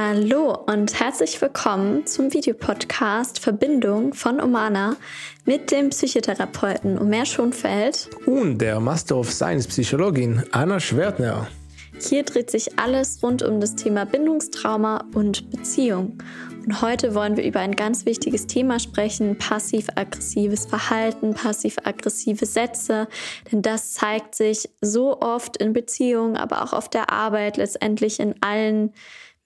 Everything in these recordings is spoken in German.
Hallo und herzlich willkommen zum Videopodcast Verbindung von Omana mit dem Psychotherapeuten Omer Schonfeld und der Master of Science Psychologin Anna Schwertner. Hier dreht sich alles rund um das Thema Bindungstrauma und Beziehung. Und heute wollen wir über ein ganz wichtiges Thema sprechen, passiv-aggressives Verhalten, passiv-aggressive Sätze. Denn das zeigt sich so oft in Beziehungen, aber auch auf der Arbeit, letztendlich in allen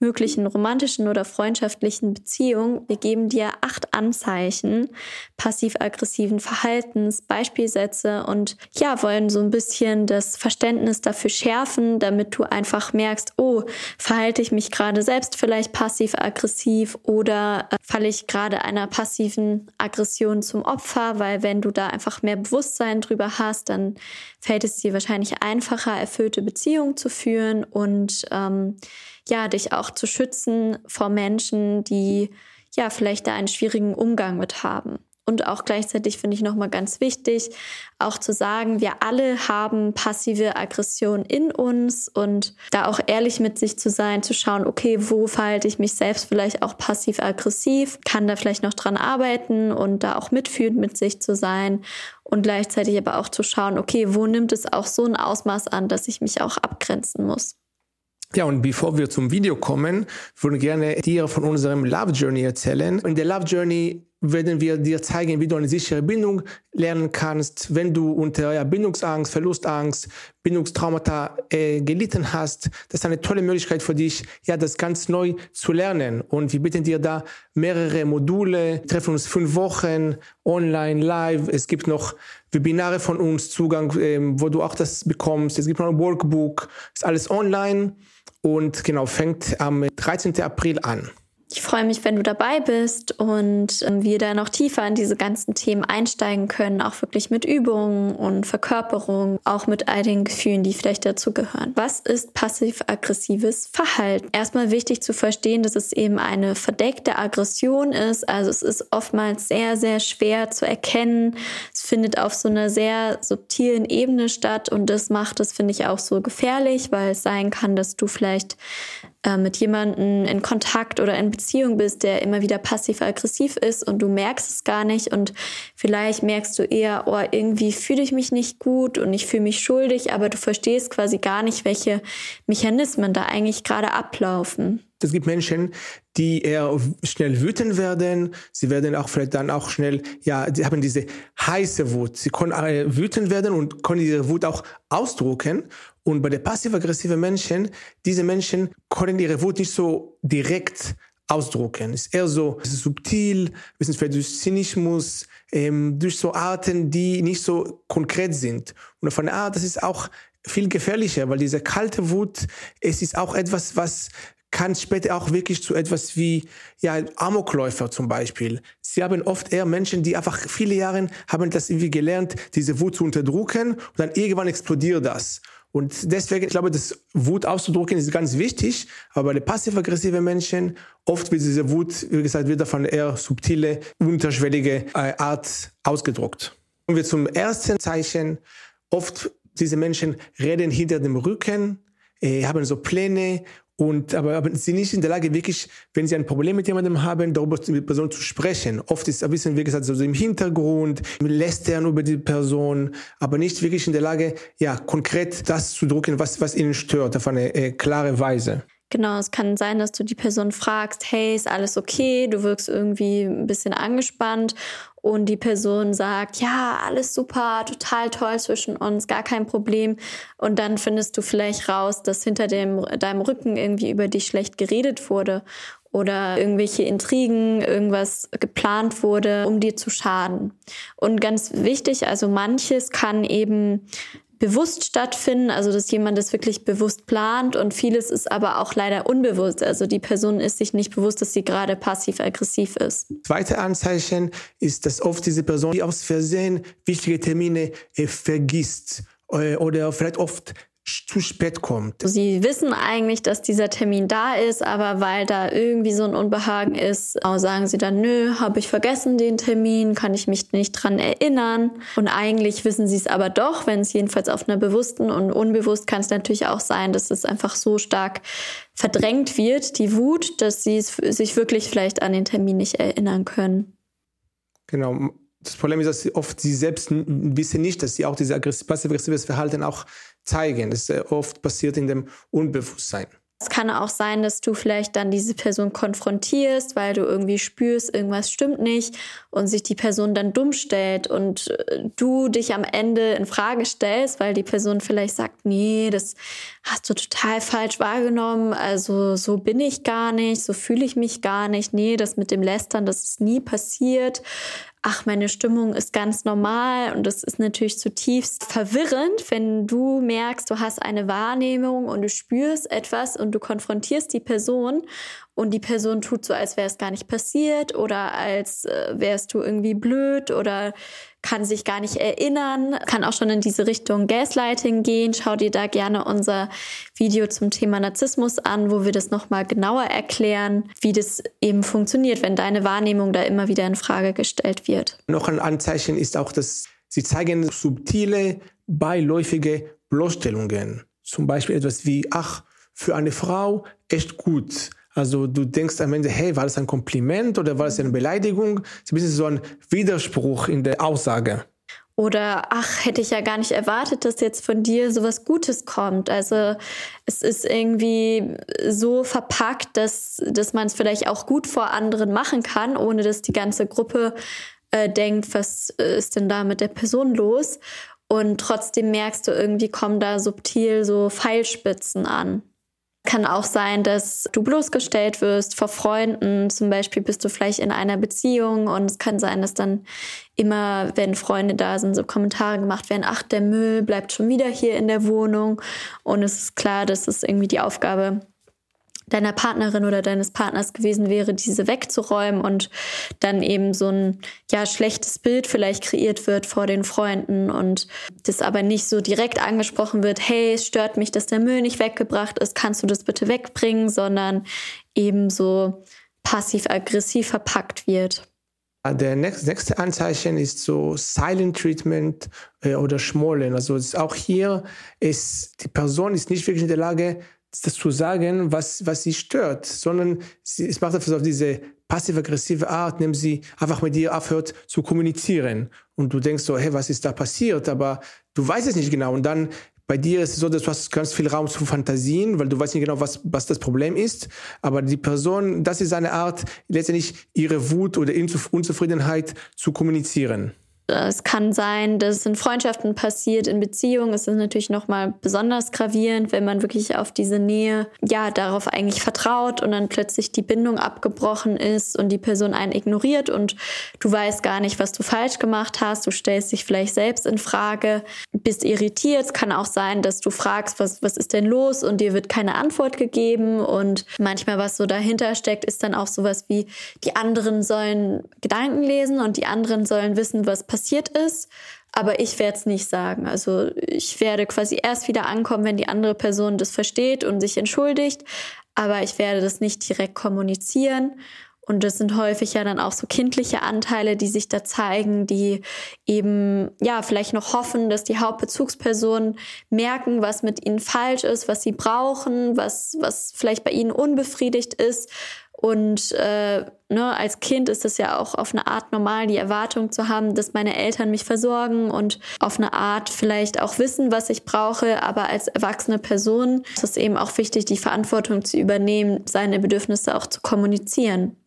möglichen romantischen oder freundschaftlichen Beziehung. Wir geben dir acht Anzeichen passiv-aggressiven Verhaltens, Beispielsätze und ja, wollen so ein bisschen das Verständnis dafür schärfen, damit du einfach merkst, oh, verhalte ich mich gerade selbst vielleicht passiv-aggressiv oder äh, falle ich gerade einer passiven Aggression zum Opfer, weil wenn du da einfach mehr Bewusstsein drüber hast, dann fällt es dir wahrscheinlich einfacher, erfüllte Beziehungen zu führen und ähm, ja, dich auch zu schützen vor Menschen, die ja vielleicht da einen schwierigen Umgang mit haben. Und auch gleichzeitig finde ich nochmal ganz wichtig, auch zu sagen, wir alle haben passive Aggression in uns und da auch ehrlich mit sich zu sein, zu schauen, okay, wo verhalte ich mich selbst vielleicht auch passiv-aggressiv, kann da vielleicht noch dran arbeiten und da auch mitfühlend mit sich zu sein und gleichzeitig aber auch zu schauen, okay, wo nimmt es auch so ein Ausmaß an, dass ich mich auch abgrenzen muss. Ja, und bevor wir zum Video kommen, würde ich gerne dir von unserem Love Journey erzählen. In der Love Journey werden wir dir zeigen, wie du eine sichere Bindung lernen kannst, wenn du unter ja, Bindungsangst, Verlustangst, Bindungstraumata äh, gelitten hast. Das ist eine tolle Möglichkeit für dich, ja, das ganz neu zu lernen. Und wir bieten dir da mehrere Module, wir treffen uns fünf Wochen online, live. Es gibt noch Webinare von uns, Zugang, ähm, wo du auch das bekommst. Es gibt noch ein Workbook, ist alles online und genau, fängt am 13. April an. Ich freue mich, wenn du dabei bist und ähm, wir da noch tiefer in diese ganzen Themen einsteigen können, auch wirklich mit Übungen und Verkörperung, auch mit all den Gefühlen, die vielleicht dazugehören. Was ist passiv-aggressives Verhalten? Erstmal wichtig zu verstehen, dass es eben eine verdeckte Aggression ist. Also es ist oftmals sehr, sehr schwer zu erkennen. Es findet auf so einer sehr subtilen Ebene statt und das macht es, finde ich, auch so gefährlich, weil es sein kann, dass du vielleicht äh, mit jemandem in Kontakt oder in Beziehung bist, der immer wieder passiv-aggressiv ist und du merkst es gar nicht und vielleicht merkst du eher, oh, irgendwie fühle ich mich nicht gut und ich fühle mich schuldig, aber du verstehst quasi gar nicht, welche Mechanismen da eigentlich gerade ablaufen. Es gibt Menschen, die eher schnell wütend werden. Sie werden auch vielleicht dann auch schnell, ja, sie haben diese heiße Wut. Sie können äh, wütend werden und können ihre Wut auch ausdrucken. Und bei den passiv-aggressiven Menschen, diese Menschen können ihre Wut nicht so direkt ausdrucken. Es ist eher so ist subtil, bisschen vielleicht durch Zynismus, ähm, durch so Arten, die nicht so konkret sind. Und auf eine Art, das ist auch viel gefährlicher, weil diese kalte Wut, es ist auch etwas, was kann später auch wirklich zu etwas wie ja Amokläufer zum Beispiel. Sie haben oft eher Menschen, die einfach viele Jahre haben das irgendwie gelernt, diese Wut zu unterdrücken und dann irgendwann explodiert das. Und deswegen, ich glaube, das Wut auszudrücken ist ganz wichtig, aber bei den passiv-aggressiven Menschen oft wird diese Wut, wie gesagt, wieder von eher subtile, unterschwellige äh, Art ausgedruckt. Kommen wir zum ersten Zeichen. Oft diese Menschen reden hinter dem Rücken, äh, haben so Pläne und, aber, aber sie nicht in der Lage, wirklich, wenn sie ein Problem mit jemandem haben, darüber mit der Person zu sprechen. Oft ist ein bisschen, wie gesagt, so im Hintergrund, lästern über die Person, aber nicht wirklich in der Lage, ja, konkret das zu drucken, was, was ihnen stört, auf eine äh, klare Weise. Genau, es kann sein, dass du die Person fragst, hey, ist alles okay? Du wirkst irgendwie ein bisschen angespannt und die Person sagt, ja, alles super, total toll zwischen uns, gar kein Problem. Und dann findest du vielleicht raus, dass hinter dem, deinem Rücken irgendwie über dich schlecht geredet wurde oder irgendwelche Intrigen, irgendwas geplant wurde, um dir zu schaden. Und ganz wichtig, also manches kann eben bewusst stattfinden, also dass jemand das wirklich bewusst plant und vieles ist aber auch leider unbewusst. Also die Person ist sich nicht bewusst, dass sie gerade passiv-aggressiv ist. Zweite Anzeichen ist, dass oft diese Person, die aus Versehen wichtige Termine äh, vergisst äh, oder vielleicht oft zu spät kommt. Sie wissen eigentlich, dass dieser Termin da ist, aber weil da irgendwie so ein Unbehagen ist, sagen sie dann, nö, habe ich vergessen den Termin, kann ich mich nicht dran erinnern. Und eigentlich wissen sie es aber doch, wenn es jedenfalls auf einer bewussten und unbewusst kann es natürlich auch sein, dass es einfach so stark verdrängt wird, die Wut, dass sie sich wirklich vielleicht an den Termin nicht erinnern können. Genau, das Problem ist, dass sie oft sie selbst wissen nicht, dass sie auch dieses passiv-aggressives Verhalten auch zeigen. Das oft passiert in dem Unbewusstsein. Es kann auch sein, dass du vielleicht dann diese Person konfrontierst, weil du irgendwie spürst, irgendwas stimmt nicht und sich die Person dann dumm stellt und äh, du dich am Ende in Frage stellst, weil die Person vielleicht sagt, nee, das hast du total falsch wahrgenommen, also so bin ich gar nicht, so fühle ich mich gar nicht, nee, das mit dem Lästern, das ist nie passiert ach, meine Stimmung ist ganz normal und das ist natürlich zutiefst verwirrend, wenn du merkst, du hast eine Wahrnehmung und du spürst etwas und du konfrontierst die Person und die Person tut so, als wäre es gar nicht passiert oder als äh, wärst du irgendwie blöd oder kann sich gar nicht erinnern, kann auch schon in diese Richtung Gaslighting gehen. Schau dir da gerne unser Video zum Thema Narzissmus an, wo wir das nochmal genauer erklären, wie das eben funktioniert, wenn deine Wahrnehmung da immer wieder in Frage gestellt wird. Noch ein Anzeichen ist auch, dass sie zeigen subtile, beiläufige Bloßstellungen. Zum Beispiel etwas wie, ach, für eine Frau echt gut. Also du denkst am Ende, hey, war das ein Kompliment oder war das eine Beleidigung? Das ist ein bisschen so ein Widerspruch in der Aussage. Oder ach, hätte ich ja gar nicht erwartet, dass jetzt von dir sowas Gutes kommt. Also es ist irgendwie so verpackt, dass, dass man es vielleicht auch gut vor anderen machen kann, ohne dass die ganze Gruppe äh, denkt, was ist denn da mit der Person los? Und trotzdem merkst du, irgendwie kommen da subtil so Pfeilspitzen an. Kann auch sein, dass du bloßgestellt wirst vor Freunden. Zum Beispiel bist du vielleicht in einer Beziehung und es kann sein, dass dann immer, wenn Freunde da sind, so Kommentare gemacht werden, ach, der Müll bleibt schon wieder hier in der Wohnung. Und es ist klar, dass es irgendwie die Aufgabe deiner Partnerin oder deines Partners gewesen wäre, diese wegzuräumen und dann eben so ein ja schlechtes Bild vielleicht kreiert wird vor den Freunden und das aber nicht so direkt angesprochen wird, hey, es stört mich, dass der Müll nicht weggebracht ist, kannst du das bitte wegbringen, sondern eben so passiv-aggressiv verpackt wird. Der nächste Anzeichen ist so Silent Treatment äh, oder Schmollen. Also auch hier ist die Person ist nicht wirklich in der Lage, das zu sagen, was, was sie stört, sondern sie, es macht einfach auf diese passiv-aggressive Art, indem sie einfach mit dir aufhört zu kommunizieren. Und du denkst so, hey, was ist da passiert? Aber du weißt es nicht genau. Und dann bei dir ist es so, dass du hast ganz viel Raum zu Fantasien, weil du weißt nicht genau, was, was das Problem ist. Aber die Person, das ist eine Art, letztendlich ihre Wut oder Unzufriedenheit zu kommunizieren. Es kann sein, dass in Freundschaften passiert, in Beziehungen ist es natürlich nochmal besonders gravierend, wenn man wirklich auf diese Nähe, ja, darauf eigentlich vertraut und dann plötzlich die Bindung abgebrochen ist und die Person einen ignoriert und du weißt gar nicht, was du falsch gemacht hast. Du stellst dich vielleicht selbst in Frage, bist irritiert. Es kann auch sein, dass du fragst, was, was ist denn los und dir wird keine Antwort gegeben und manchmal, was so dahinter steckt, ist dann auch sowas wie, die anderen sollen Gedanken lesen und die anderen sollen wissen, was passiert passiert ist, aber ich werde es nicht sagen. Also ich werde quasi erst wieder ankommen, wenn die andere Person das versteht und sich entschuldigt, aber ich werde das nicht direkt kommunizieren. Und das sind häufig ja dann auch so kindliche Anteile, die sich da zeigen, die eben, ja, vielleicht noch hoffen, dass die Hauptbezugspersonen merken, was mit ihnen falsch ist, was sie brauchen, was, was vielleicht bei ihnen unbefriedigt ist und äh, ne, als Kind ist es ja auch auf eine Art normal, die Erwartung zu haben, dass meine Eltern mich versorgen und auf eine Art vielleicht auch wissen, was ich brauche. Aber als erwachsene Person ist es eben auch wichtig, die Verantwortung zu übernehmen, seine Bedürfnisse auch zu kommunizieren.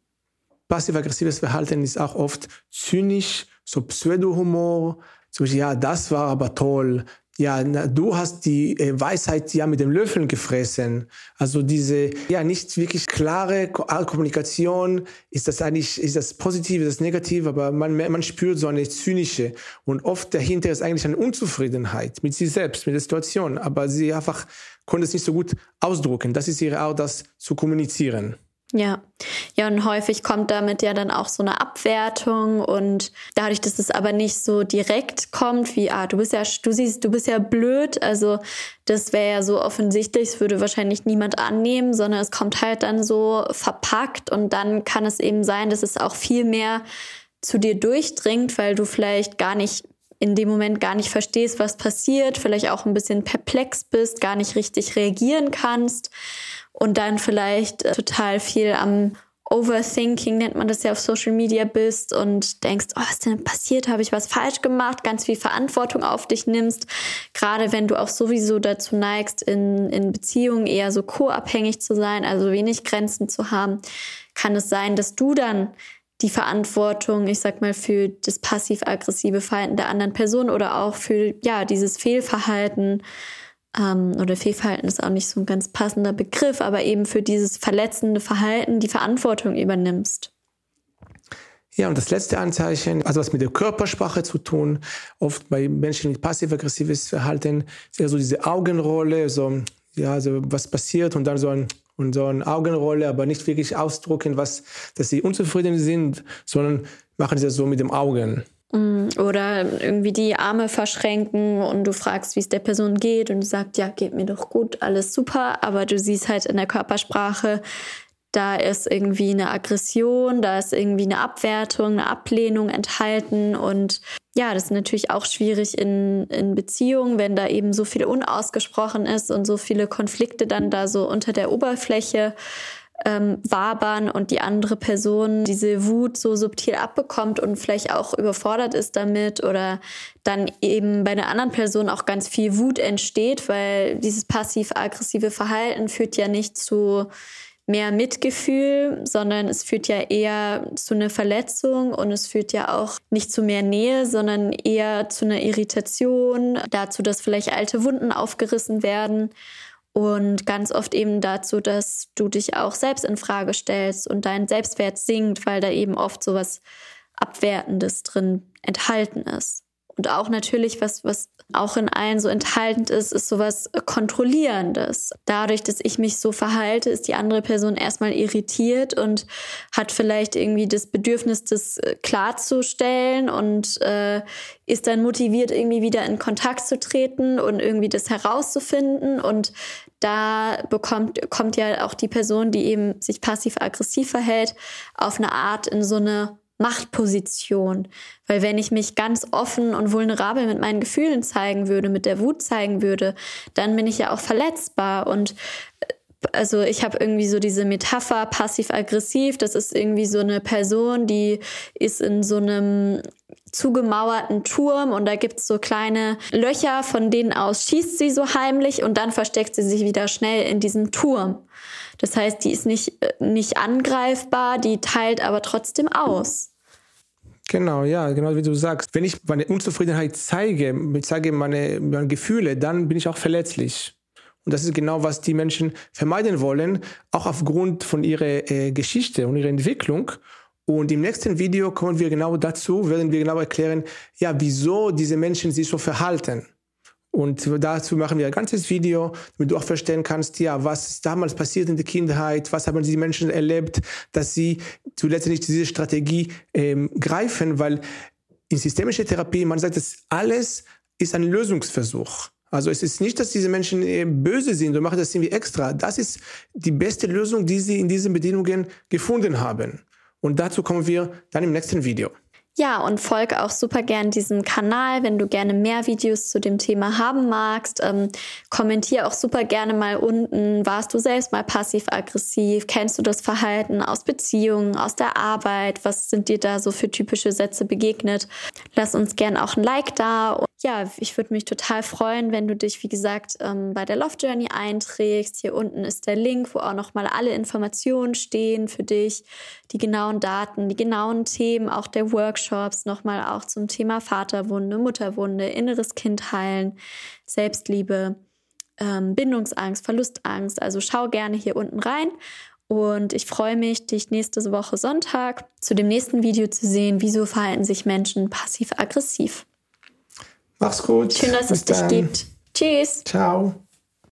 Passiv-aggressives Verhalten ist auch oft zynisch, so Pseudo-Humor. Zum Beispiel, ja, das war aber toll ja, na, du hast die äh, Weisheit ja mit dem Löffeln gefressen. Also diese ja nicht wirklich klare Kommunikation, ist das eigentlich ist das positive, ist das negative, aber man man spürt so eine zynische und oft dahinter ist eigentlich eine Unzufriedenheit mit sich selbst, mit der Situation, aber sie einfach konnte es nicht so gut ausdrucken. Das ist ihre Art, das zu kommunizieren. Ja, ja, und häufig kommt damit ja dann auch so eine Abwertung und dadurch, dass es aber nicht so direkt kommt, wie, ah, du bist ja, du siehst, du bist ja blöd, also das wäre ja so offensichtlich, das würde wahrscheinlich niemand annehmen, sondern es kommt halt dann so verpackt und dann kann es eben sein, dass es auch viel mehr zu dir durchdringt, weil du vielleicht gar nicht in dem Moment gar nicht verstehst, was passiert, vielleicht auch ein bisschen perplex bist, gar nicht richtig reagieren kannst und dann vielleicht äh, total viel am Overthinking nennt man das ja auf Social Media bist und denkst, oh, was ist denn passiert? Habe ich was falsch gemacht? Ganz viel Verantwortung auf dich nimmst. Gerade wenn du auch sowieso dazu neigst, in, in Beziehungen eher so co-abhängig zu sein, also wenig Grenzen zu haben, kann es sein, dass du dann die Verantwortung, ich sag mal, für das passiv-aggressive Verhalten der anderen Person oder auch für, ja, dieses Fehlverhalten ähm, oder Fehlverhalten ist auch nicht so ein ganz passender Begriff, aber eben für dieses verletzende Verhalten die Verantwortung übernimmst. Ja, und das letzte Anzeichen, also was mit der Körpersprache zu tun, oft bei Menschen mit passiv-aggressives Verhalten, ist ja so diese Augenrolle, so, ja, also was passiert und dann so ein, und so eine Augenrolle, aber nicht wirklich ausdrucken, was, dass sie unzufrieden sind, sondern machen sie das so mit dem Augen. Mm, oder irgendwie die Arme verschränken und du fragst, wie es der Person geht und du sagst, ja, geht mir doch gut, alles super, aber du siehst halt in der Körpersprache, da ist irgendwie eine Aggression, da ist irgendwie eine Abwertung, eine Ablehnung enthalten und ja, das ist natürlich auch schwierig in, in Beziehungen, wenn da eben so viel unausgesprochen ist und so viele Konflikte dann da so unter der Oberfläche ähm, wabern und die andere Person diese Wut so subtil abbekommt und vielleicht auch überfordert ist damit oder dann eben bei einer anderen Person auch ganz viel Wut entsteht, weil dieses passiv-aggressive Verhalten führt ja nicht zu mehr Mitgefühl, sondern es führt ja eher zu einer Verletzung und es führt ja auch nicht zu mehr Nähe, sondern eher zu einer Irritation, dazu, dass vielleicht alte Wunden aufgerissen werden und ganz oft eben dazu, dass du dich auch selbst in Frage stellst und dein Selbstwert sinkt, weil da eben oft so was Abwertendes drin enthalten ist. Und auch natürlich, was, was auch in allen so enthalten ist, ist sowas Kontrollierendes. Dadurch, dass ich mich so verhalte, ist die andere Person erstmal irritiert und hat vielleicht irgendwie das Bedürfnis, das äh, klarzustellen und äh, ist dann motiviert, irgendwie wieder in Kontakt zu treten und irgendwie das herauszufinden. Und da bekommt, kommt ja auch die Person, die eben sich passiv-aggressiv verhält, auf eine Art in so eine Machtposition. Weil wenn ich mich ganz offen und vulnerabel mit meinen Gefühlen zeigen würde, mit der Wut zeigen würde, dann bin ich ja auch verletzbar. Und äh, also ich habe irgendwie so diese Metapher passiv-aggressiv. Das ist irgendwie so eine Person, die ist in so einem zugemauerten Turm und da gibt's so kleine Löcher, von denen aus schießt sie so heimlich und dann versteckt sie sich wieder schnell in diesem Turm. Das heißt, die ist nicht, äh, nicht angreifbar, die teilt aber trotzdem aus. Genau, ja, genau wie du sagst. Wenn ich meine Unzufriedenheit zeige, zeige meine, meine Gefühle, dann bin ich auch verletzlich. Und das ist genau, was die Menschen vermeiden wollen, auch aufgrund von ihrer äh, Geschichte und ihrer Entwicklung. Und im nächsten Video kommen wir genau dazu, werden wir genau erklären, ja, wieso diese Menschen sich so verhalten. Und dazu machen wir ein ganzes Video, damit du auch verstehen kannst, ja, was ist damals passiert in der Kindheit, was haben die Menschen erlebt, dass sie zuletzt nicht diese Strategie ähm, greifen, weil in systemischer Therapie, man sagt, das alles ist ein Lösungsversuch. Also es ist nicht, dass diese Menschen äh, böse sind und machen das irgendwie extra. Das ist die beste Lösung, die sie in diesen Bedingungen gefunden haben. Und dazu kommen wir dann im nächsten Video. Ja, und folge auch super gern diesem Kanal, wenn du gerne mehr Videos zu dem Thema haben magst. Ähm, kommentier auch super gerne mal unten. Warst du selbst mal passiv-aggressiv? Kennst du das Verhalten aus Beziehungen, aus der Arbeit? Was sind dir da so für typische Sätze begegnet? Lass uns gern auch ein Like da ja, ich würde mich total freuen, wenn du dich, wie gesagt, ähm, bei der Love Journey einträgst. Hier unten ist der Link, wo auch nochmal alle Informationen stehen für dich, die genauen Daten, die genauen Themen, auch der Workshops, nochmal auch zum Thema Vaterwunde, Mutterwunde, inneres Kind heilen, Selbstliebe, ähm, Bindungsangst, Verlustangst. Also schau gerne hier unten rein. Und ich freue mich, dich nächste Woche Sonntag zu dem nächsten Video zu sehen. Wieso verhalten sich Menschen passiv-aggressiv? Mach's gut. Schön, dass Bis es dich gibt. Tschüss. Ciao.